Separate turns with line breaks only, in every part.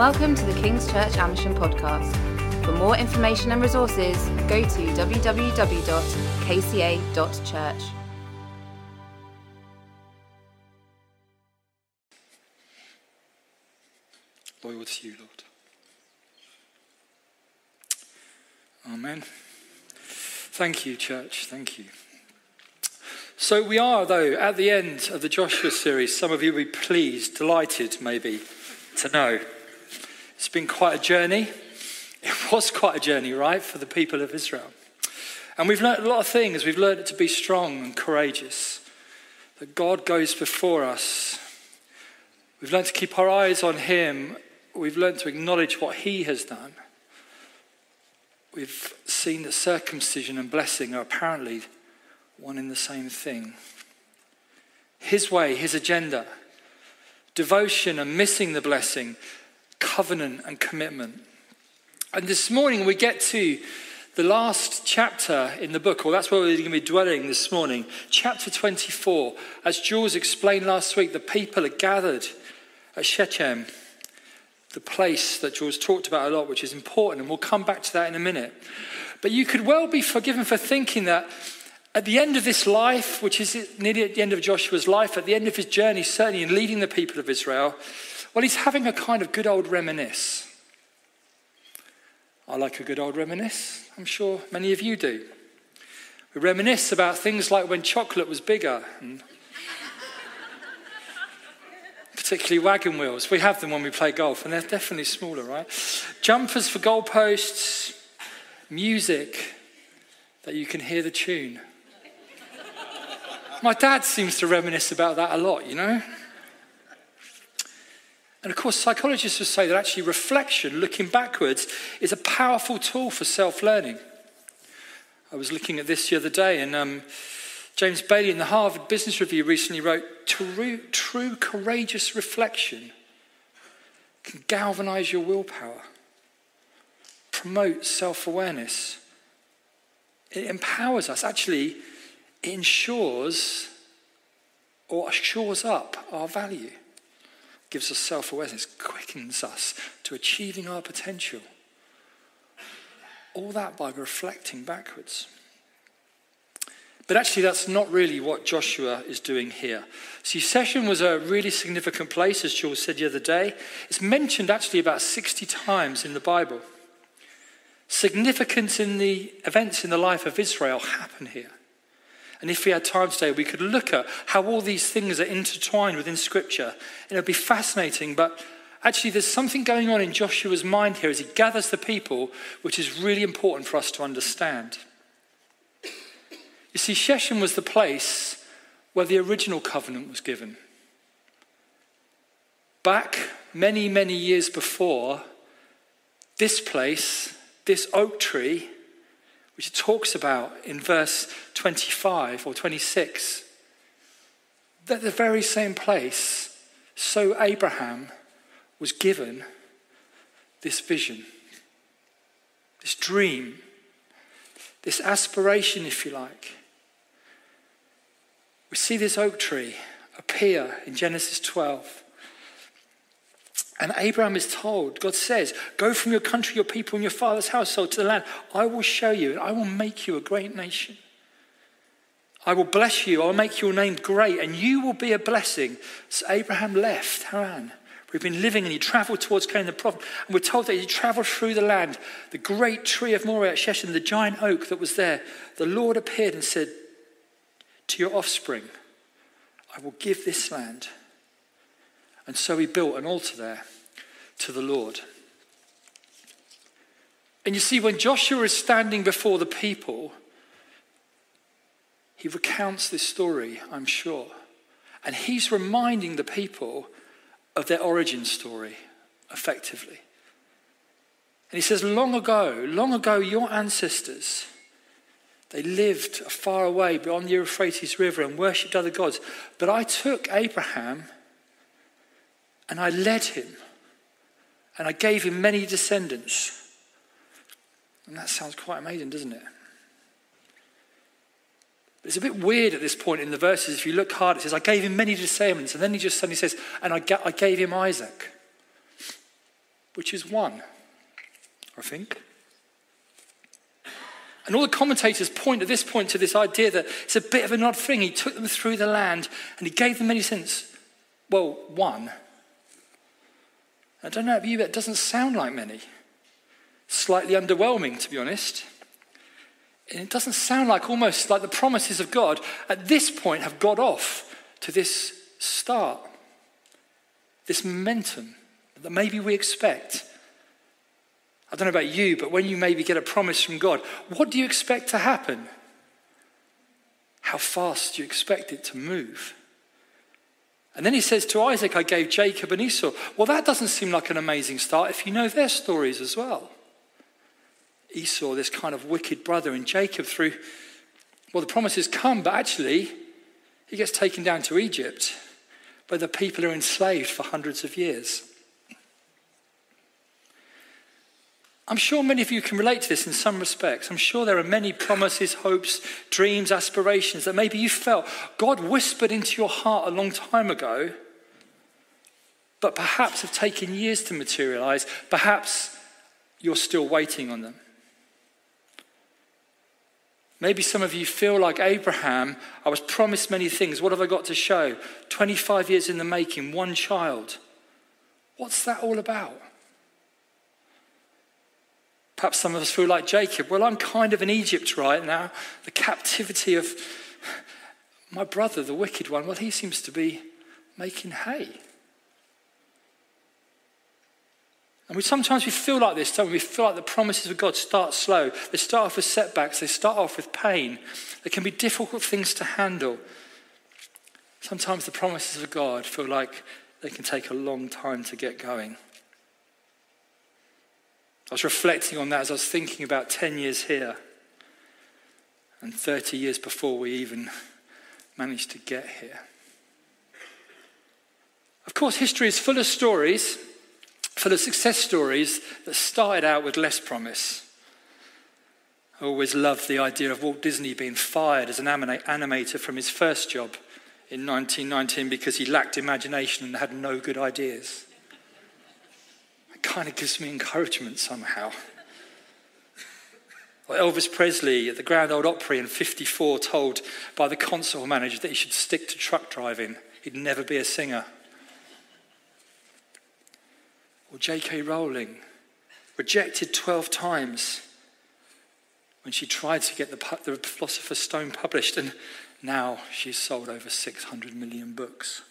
Welcome to the King's Church Amersham podcast. For more information and resources, go to www.kca.church.
Loyal to you, Lord. Amen. Thank you, church. Thank you. So, we are, though, at the end of the Joshua series. Some of you will be pleased, delighted, maybe, to know. It's been quite a journey. It was quite a journey, right, for the people of Israel. And we've learned a lot of things. We've learned to be strong and courageous, that God goes before us. We've learned to keep our eyes on Him. We've learned to acknowledge what He has done. We've seen that circumcision and blessing are apparently one in the same thing. His way, His agenda, devotion and missing the blessing, covenant and commitment. And this morning we get to the last chapter in the book, or that's where we're going to be dwelling this morning, chapter 24. As Jules explained last week, the people are gathered at Shechem, the place that Jules talked about a lot, which is important, and we'll come back to that in a minute. But you could well be forgiven for thinking that at the end of this life, which is nearly at the end of Joshua's life, at the end of his journey, certainly in leading the people of Israel, well, he's having a kind of good old reminisce. I like a good old reminisce. I'm sure many of you do. We reminisce about things like when chocolate was bigger, and particularly wagon wheels. We have them when we play golf, and they're definitely smaller, right? Jumpers for goalposts, music that you can hear the tune. My dad seems to reminisce about that a lot, you know? And of course, psychologists would say that actually reflection, looking backwards, is a powerful tool for self learning. I was looking at this the other day, and um, James Bailey in the Harvard Business Review recently wrote True, true courageous reflection can galvanize your willpower, promote self awareness. It empowers us. Actually, it ensures or assures up our value gives us self awareness, quickens us to achieving our potential. All that by reflecting backwards. But actually, that's not really what Joshua is doing here. See, Shechem was a really significant place, as Jules said the other day. It's mentioned actually about 60 times in the Bible. Significance in the events in the life of Israel happen here. And if we had time today, we could look at how all these things are intertwined within Scripture. And it would be fascinating. But actually, there's something going on in Joshua's mind here as he gathers the people, which is really important for us to understand. You see, Shechem was the place where the original covenant was given. Back many, many years before, this place, this oak tree, which it talks about in verse 25 or 26. That the very same place, so Abraham was given this vision, this dream, this aspiration, if you like. We see this oak tree appear in Genesis 12. And Abraham is told, God says, Go from your country, your people, and your father's household to the land I will show you, and I will make you a great nation. I will bless you, I'll make your name great, and you will be a blessing. So Abraham left Haran. We've been living and he traveled towards Canaan the prophet. And we're told that he traveled through the land. The great tree of Moreh at Shechem, the giant oak that was there, the Lord appeared and said, To your offspring, I will give this land and so he built an altar there to the Lord. And you see, when Joshua is standing before the people, he recounts this story, I'm sure. And he's reminding the people of their origin story, effectively. And he says, Long ago, long ago, your ancestors, they lived far away beyond the Euphrates River and worshipped other gods. But I took Abraham and I led him, and I gave him many descendants. And that sounds quite amazing, doesn't it? It's a bit weird at this point in the verses. If you look hard, it says, I gave him many descendants. And then he just suddenly says, and I gave him Isaac, which is one, I think. And all the commentators point at this point to this idea that it's a bit of an odd thing. He took them through the land and he gave them many sins. Well, one. I don't know about you, but it doesn't sound like many. Slightly underwhelming, to be honest. And it doesn't sound like almost like the promises of God at this point have got off to this start, this momentum that maybe we expect. I don't know about you, but when you maybe get a promise from God, what do you expect to happen? How fast do you expect it to move? And then he says to Isaac, I gave Jacob and Esau. Well, that doesn't seem like an amazing start if you know their stories as well. Esau, this kind of wicked brother, and Jacob through, well, the promises come, but actually, he gets taken down to Egypt, where the people are enslaved for hundreds of years. I'm sure many of you can relate to this in some respects. I'm sure there are many promises, hopes, dreams, aspirations that maybe you felt God whispered into your heart a long time ago, but perhaps have taken years to materialize. Perhaps you're still waiting on them. Maybe some of you feel like Abraham, I was promised many things. What have I got to show? 25 years in the making, one child. What's that all about? Perhaps some of us feel like Jacob. Well, I'm kind of in Egypt right now. The captivity of my brother, the wicked one, well, he seems to be making hay. And we sometimes we feel like this, don't we? We feel like the promises of God start slow. They start off with setbacks, they start off with pain. They can be difficult things to handle. Sometimes the promises of God feel like they can take a long time to get going. I was reflecting on that as I was thinking about 10 years here and 30 years before we even managed to get here. Of course, history is full of stories, full of success stories that started out with less promise. I always loved the idea of Walt Disney being fired as an animator from his first job in 1919 because he lacked imagination and had no good ideas kind of gives me encouragement somehow. Or Elvis Presley at the Grand Ole Opry in 54 told by the concert manager that he should stick to truck driving. He'd never be a singer. Or J.K. Rowling, rejected 12 times when she tried to get the, the Philosopher's Stone published, and now she's sold over 600 million books.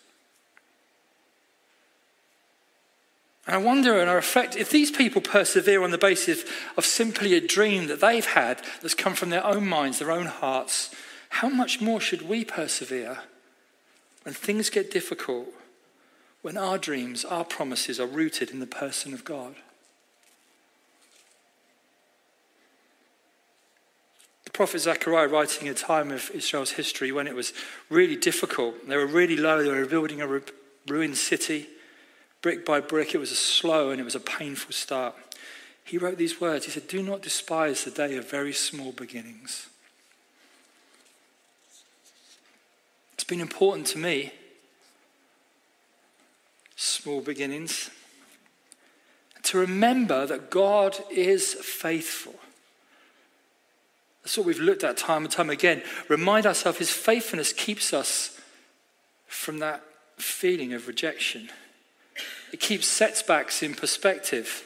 And I wonder and I reflect if these people persevere on the basis of simply a dream that they've had that's come from their own minds, their own hearts, how much more should we persevere when things get difficult, when our dreams, our promises are rooted in the person of God? The prophet Zechariah, writing a time of Israel's history when it was really difficult, they were really low, they were building a ruined city brick by brick. It was a slow and it was a painful start. He wrote these words. He said, Do not despise the day of very small beginnings. It's been important to me, small beginnings, to remember that God is faithful. That's what we've looked at time and time again. Remind ourselves his faithfulness keeps us from that feeling of rejection. It keeps setbacks in perspective.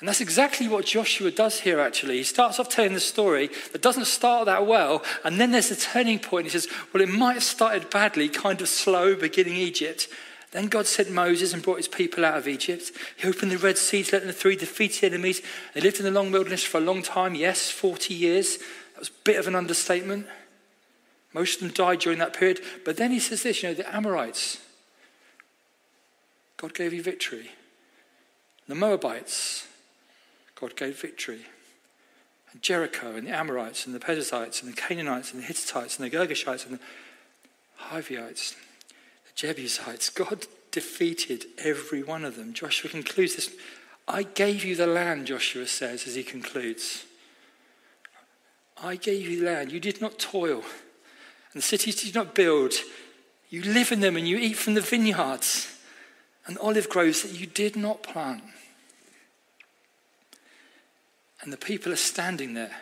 And that's exactly what Joshua does here, actually. He starts off telling the story that doesn't start that well, and then there's a turning point. He says, Well, it might have started badly, kind of slow, beginning Egypt. Then God sent Moses and brought his people out of Egypt. He opened the Red Sea to let them through, defeated enemies. They lived in the long wilderness for a long time, yes, 40 years. That was a bit of an understatement. Most of them died during that period. But then he says this you know, the Amorites, God gave you victory. The Moabites, God gave victory. And Jericho and the Amorites and the Perizzites and the Canaanites and the Hittites and the Girgashites and the Hivites, the Jebusites, God defeated every one of them. Joshua concludes this. I gave you the land, Joshua says as he concludes. I gave you the land. You did not toil, and the cities did not build. You live in them and you eat from the vineyards and olive groves that you did not plant. And the people are standing there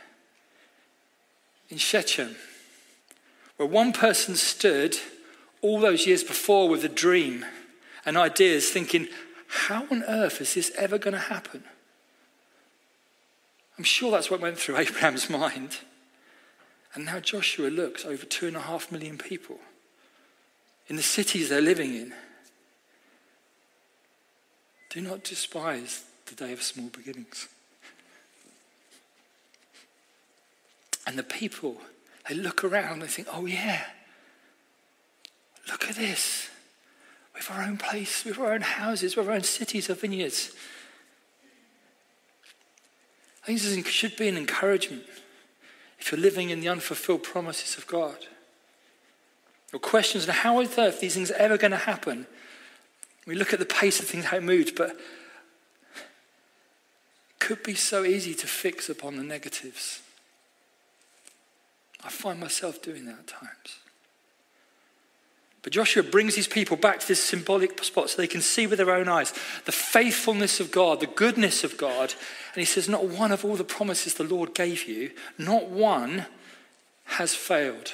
in Shechem, where one person stood all those years before with a dream and ideas, thinking, how on earth is this ever going to happen? I'm sure that's what went through Abraham's mind. And now Joshua looks over two and a half million people in the cities they're living in. Do not despise the day of small beginnings. And the people, they look around and they think, oh, yeah, look at this. We have our own place, we have our own houses, we have our own cities, our vineyards. I think this should be an encouragement if you're living in the unfulfilled promises of God. Your questions are how on earth these things are ever going to happen? We look at the pace of things, how it moves, but it could be so easy to fix upon the negatives. I find myself doing that at times. But Joshua brings his people back to this symbolic spot so they can see with their own eyes the faithfulness of God, the goodness of God. And he says, Not one of all the promises the Lord gave you, not one has failed.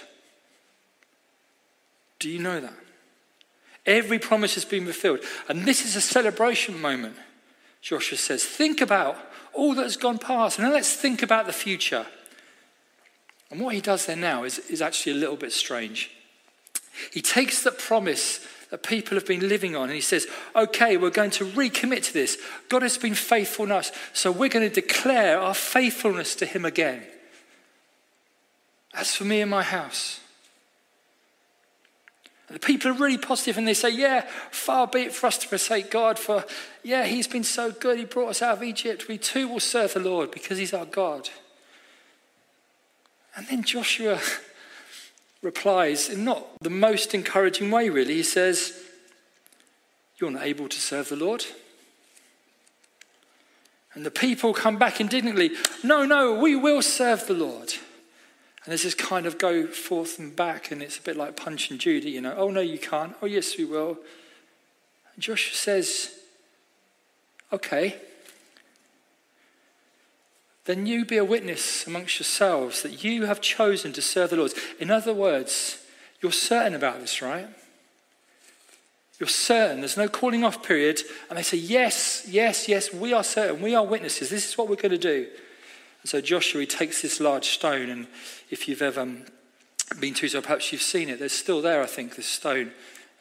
Do you know that? Every promise has been fulfilled. And this is a celebration moment, Joshua says. Think about all that's gone past, and then let's think about the future. And what he does there now is, is actually a little bit strange. He takes the promise that people have been living on and he says, okay, we're going to recommit to this. God has been faithful to us, so we're going to declare our faithfulness to him again. As for me and my house, the people are really positive and they say, Yeah, far be it for us to forsake God, for yeah, He's been so good. He brought us out of Egypt. We too will serve the Lord because He's our God. And then Joshua replies in not the most encouraging way, really. He says, You're not able to serve the Lord. And the people come back indignantly, No, no, we will serve the Lord. And there's this kind of go forth and back, and it's a bit like Punch and Judy, you know, oh no, you can't. Oh yes, we will. And Joshua says, okay, then you be a witness amongst yourselves that you have chosen to serve the Lord. In other words, you're certain about this, right? You're certain. There's no calling off period. And they say, Yes, yes, yes, we are certain. We are witnesses. This is what we're going to do. And so Joshua takes this large stone, and if you've ever been to Israel, perhaps you've seen it. There's still there, I think, this stone.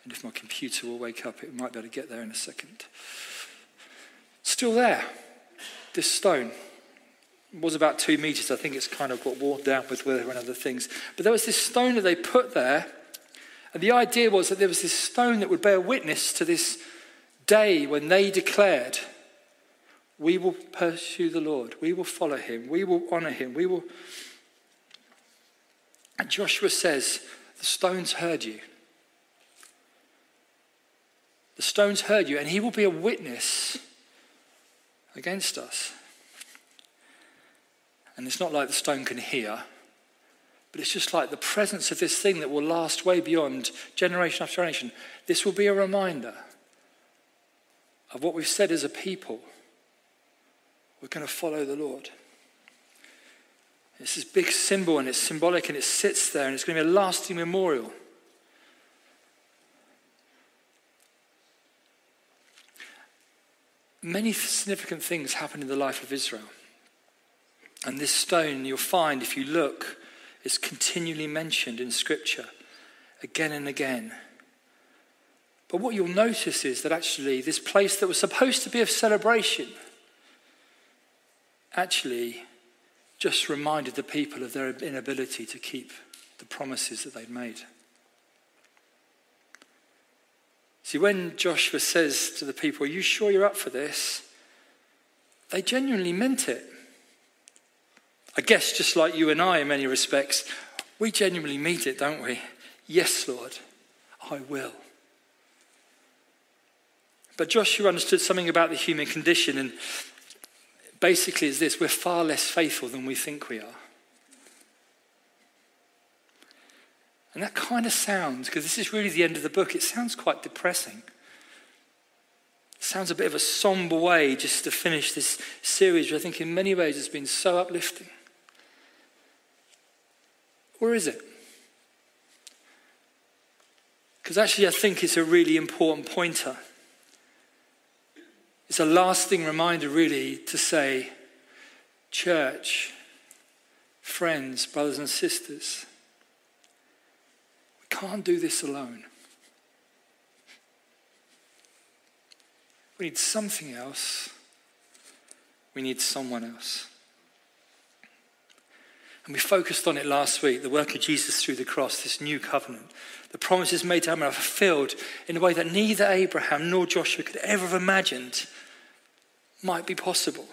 And if my computer will wake up, it might be able to get there in a second. Still there, this stone was about two meters. I think it's kind of got worn down with weather and other things. But there was this stone that they put there. And the idea was that there was this stone that would bear witness to this day when they declared, We will pursue the Lord. We will follow him. We will honor him. We will. And Joshua says, The stones heard you. The stones heard you, and he will be a witness against us. And it's not like the stone can hear, but it's just like the presence of this thing that will last way beyond generation after generation. This will be a reminder of what we've said as a people. We're going to follow the Lord. It's this big symbol and it's symbolic and it sits there and it's going to be a lasting memorial. Many significant things happen in the life of Israel. And this stone, you'll find, if you look, is continually mentioned in Scripture again and again. But what you'll notice is that actually, this place that was supposed to be of celebration actually just reminded the people of their inability to keep the promises that they'd made. See, when Joshua says to the people, Are you sure you're up for this? They genuinely meant it. I guess just like you and I in many respects, we genuinely mean it, don't we? Yes, Lord, I will. But Joshua understood something about the human condition, and basically is this we're far less faithful than we think we are. And that kind of sounds, because this is really the end of the book, it sounds quite depressing. It Sounds a bit of a somber way just to finish this series, which I think in many ways has been so uplifting. Or is it? Because actually, I think it's a really important pointer. It's a lasting reminder, really, to say, church, friends, brothers and sisters, we can't do this alone. We need something else. We need someone else. And we focused on it last week the work of Jesus through the cross, this new covenant. The promises made to Abraham are fulfilled in a way that neither Abraham nor Joshua could ever have imagined might be possible.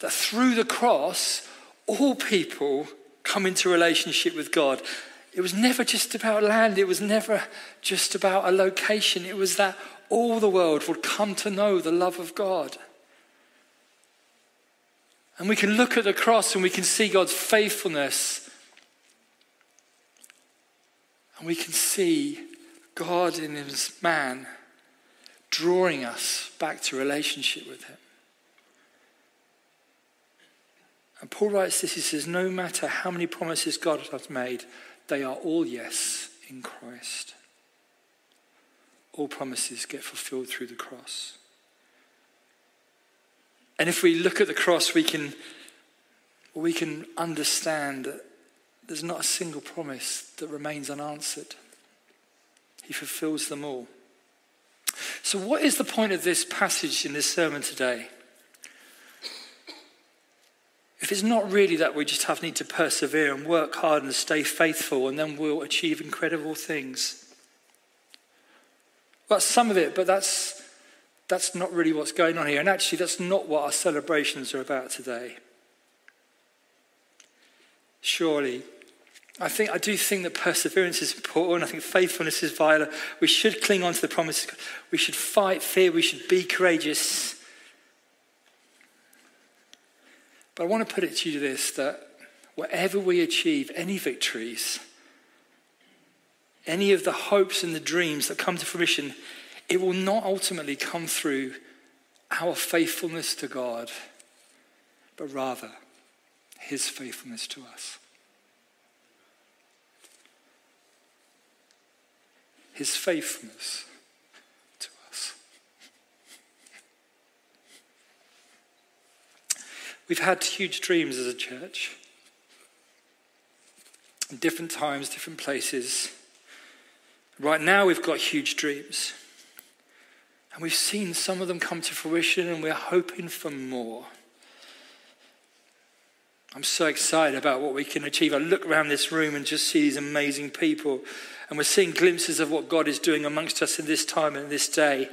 That through the cross, all people come into relationship with God. It was never just about land, it was never just about a location. It was that all the world would come to know the love of God. And we can look at the cross and we can see God's faithfulness. And we can see God in his man drawing us back to relationship with him. And Paul writes this he says, No matter how many promises God has made, they are all yes in Christ. All promises get fulfilled through the cross. And if we look at the cross, we can, we can understand that there's not a single promise that remains unanswered. He fulfills them all. So, what is the point of this passage in this sermon today? If it's not really that we just have need to persevere and work hard and stay faithful, and then we'll achieve incredible things. Well, that's some of it, but that's that's not really what's going on here. And actually, that's not what our celebrations are about today. Surely, I think I do think that perseverance is important. I think faithfulness is vital. We should cling on to the promises. We should fight fear. We should be courageous. But I want to put it to you this that whatever we achieve, any victories, any of the hopes and the dreams that come to fruition, it will not ultimately come through our faithfulness to God, but rather his faithfulness to us. His faithfulness to us. We've had huge dreams as a church. In different times, different places. Right now, we've got huge dreams. And we've seen some of them come to fruition, and we're hoping for more. I'm so excited about what we can achieve. I look around this room and just see these amazing people, and we're seeing glimpses of what God is doing amongst us in this time and this day.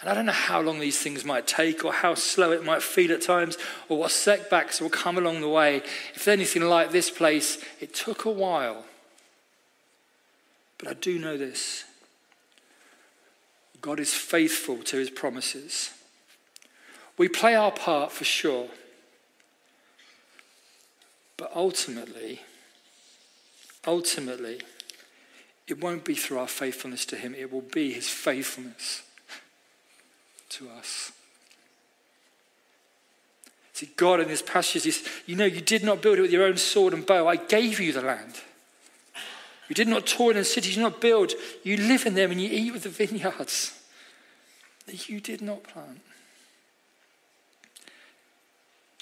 And I don't know how long these things might take, or how slow it might feel at times, or what setbacks will come along the way. If anything like this place, it took a while. But I do know this God is faithful to his promises. We play our part for sure. But ultimately, ultimately, it won't be through our faithfulness to him, it will be his faithfulness to us. See, God in this passage is, you know, you did not build it with your own sword and bow. I gave you the land. You did not toil in cities, you did not build. You live in them and you eat with the vineyards that you did not plant.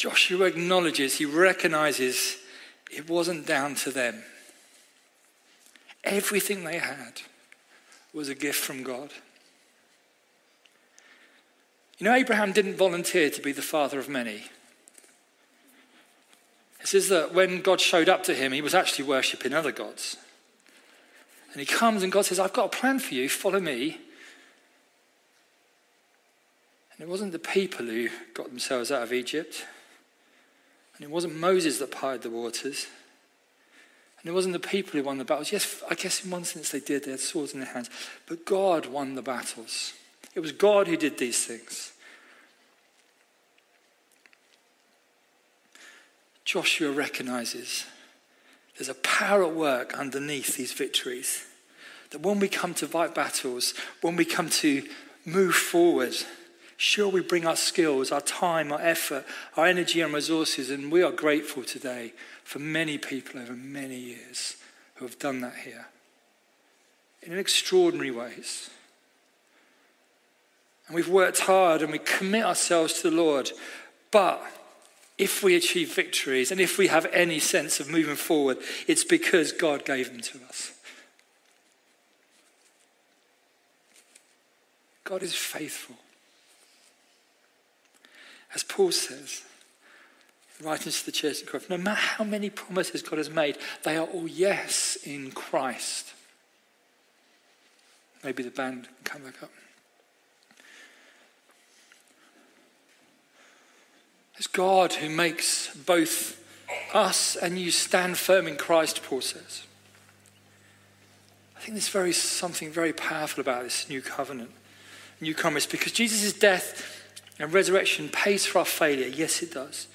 Joshua acknowledges, he recognizes it wasn't down to them. Everything they had was a gift from God. You know, Abraham didn't volunteer to be the father of many. It says that when God showed up to him, he was actually worshipping other gods. And he comes and God says, I've got a plan for you, follow me. And it wasn't the people who got themselves out of Egypt. And it wasn't Moses that parted the waters. And it wasn't the people who won the battles. Yes, I guess in one sense they did. They had swords in their hands. But God won the battles. It was God who did these things. Joshua recognizes there's a power at work underneath these victories. That when we come to fight battles, when we come to move forward. Sure, we bring our skills, our time, our effort, our energy and resources, and we are grateful today for many people over many years who have done that here in extraordinary ways. And we've worked hard and we commit ourselves to the Lord. But if we achieve victories and if we have any sense of moving forward, it's because God gave them to us. God is faithful. As Paul says, writing to the church at Corinth, no matter how many promises God has made, they are all yes in Christ. Maybe the band can come back up. It's God who makes both us and you stand firm in Christ, Paul says. I think there's very something very powerful about this new covenant, new promise, because Jesus' death and resurrection pays for our failure. Yes, it does.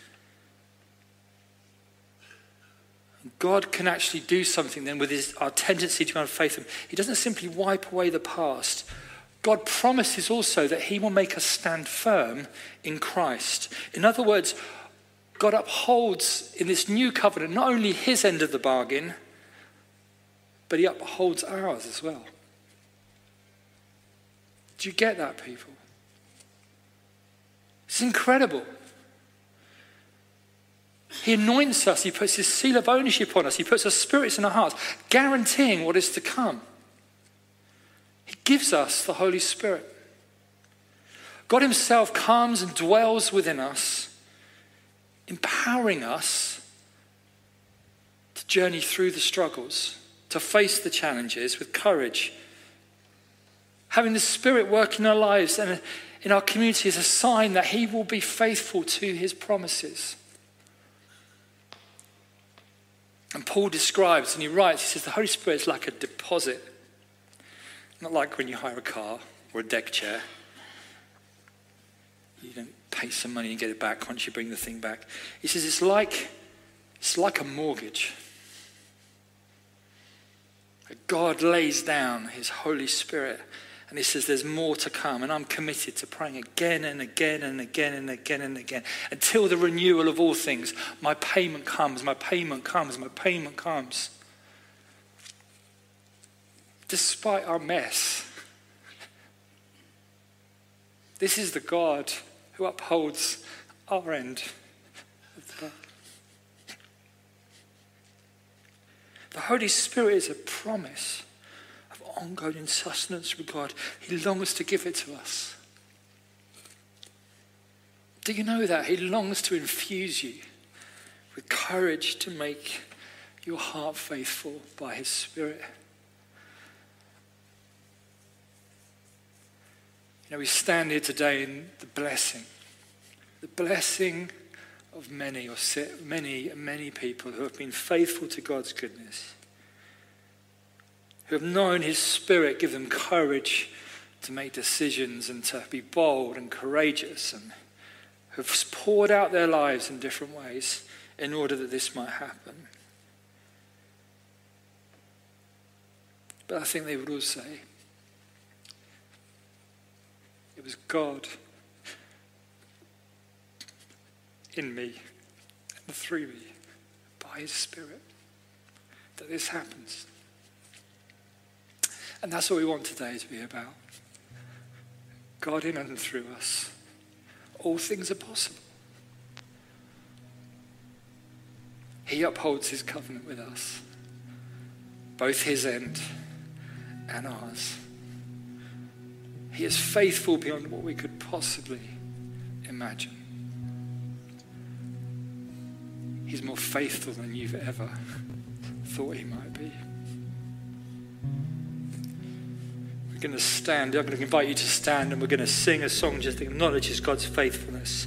God can actually do something then with his, our tendency to unfaith Him. He doesn't simply wipe away the past. God promises also that He will make us stand firm in Christ. In other words, God upholds in this new covenant not only His end of the bargain, but He upholds ours as well. Do you get that, people? It's incredible. He anoints us, He puts His seal of ownership on us, He puts our spirits in our hearts, guaranteeing what is to come. He gives us the Holy Spirit. God Himself comes and dwells within us, empowering us to journey through the struggles, to face the challenges with courage. Having the Spirit work in our lives and in our community is a sign that He will be faithful to His promises. And Paul describes and he writes, he says, the Holy Spirit is like a deposit. Not like when you hire a car or a deck chair. You don't pay some money and get it back once you bring the thing back. He says it's like, it's like a mortgage. God lays down his Holy Spirit and he says, There's more to come. And I'm committed to praying again and again and again and again and again until the renewal of all things. My payment comes, my payment comes, my payment comes. Despite our mess, this is the God who upholds our end the The Holy Spirit is a promise ongoing sustenance from God. He longs to give it to us. Do you know that? He longs to infuse you with courage to make your heart faithful by His Spirit. You know, we stand here today in the blessing, the blessing of many, or many, many people who have been faithful to God's goodness who have known his spirit give them courage to make decisions and to be bold and courageous and have poured out their lives in different ways in order that this might happen. But I think they would all say it was God in me and through me by his Spirit that this happens. And that's what we want today to be about. God in and through us. All things are possible. He upholds his covenant with us, both his end and ours. He is faithful beyond what we could possibly imagine. He's more faithful than you've ever thought he might be. We're going to stand. I'm going to invite you to stand and we're going to sing a song just that acknowledges God's faithfulness.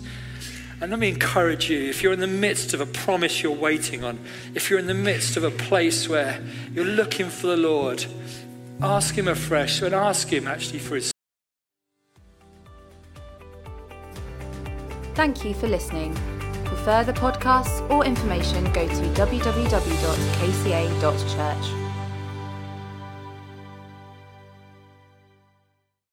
And let me encourage you if you're in the midst of a promise you're waiting on, if you're in the midst of a place where you're looking for the Lord, ask Him afresh and ask Him actually for His.
Thank you for listening. For further podcasts or information, go to www.kca.church.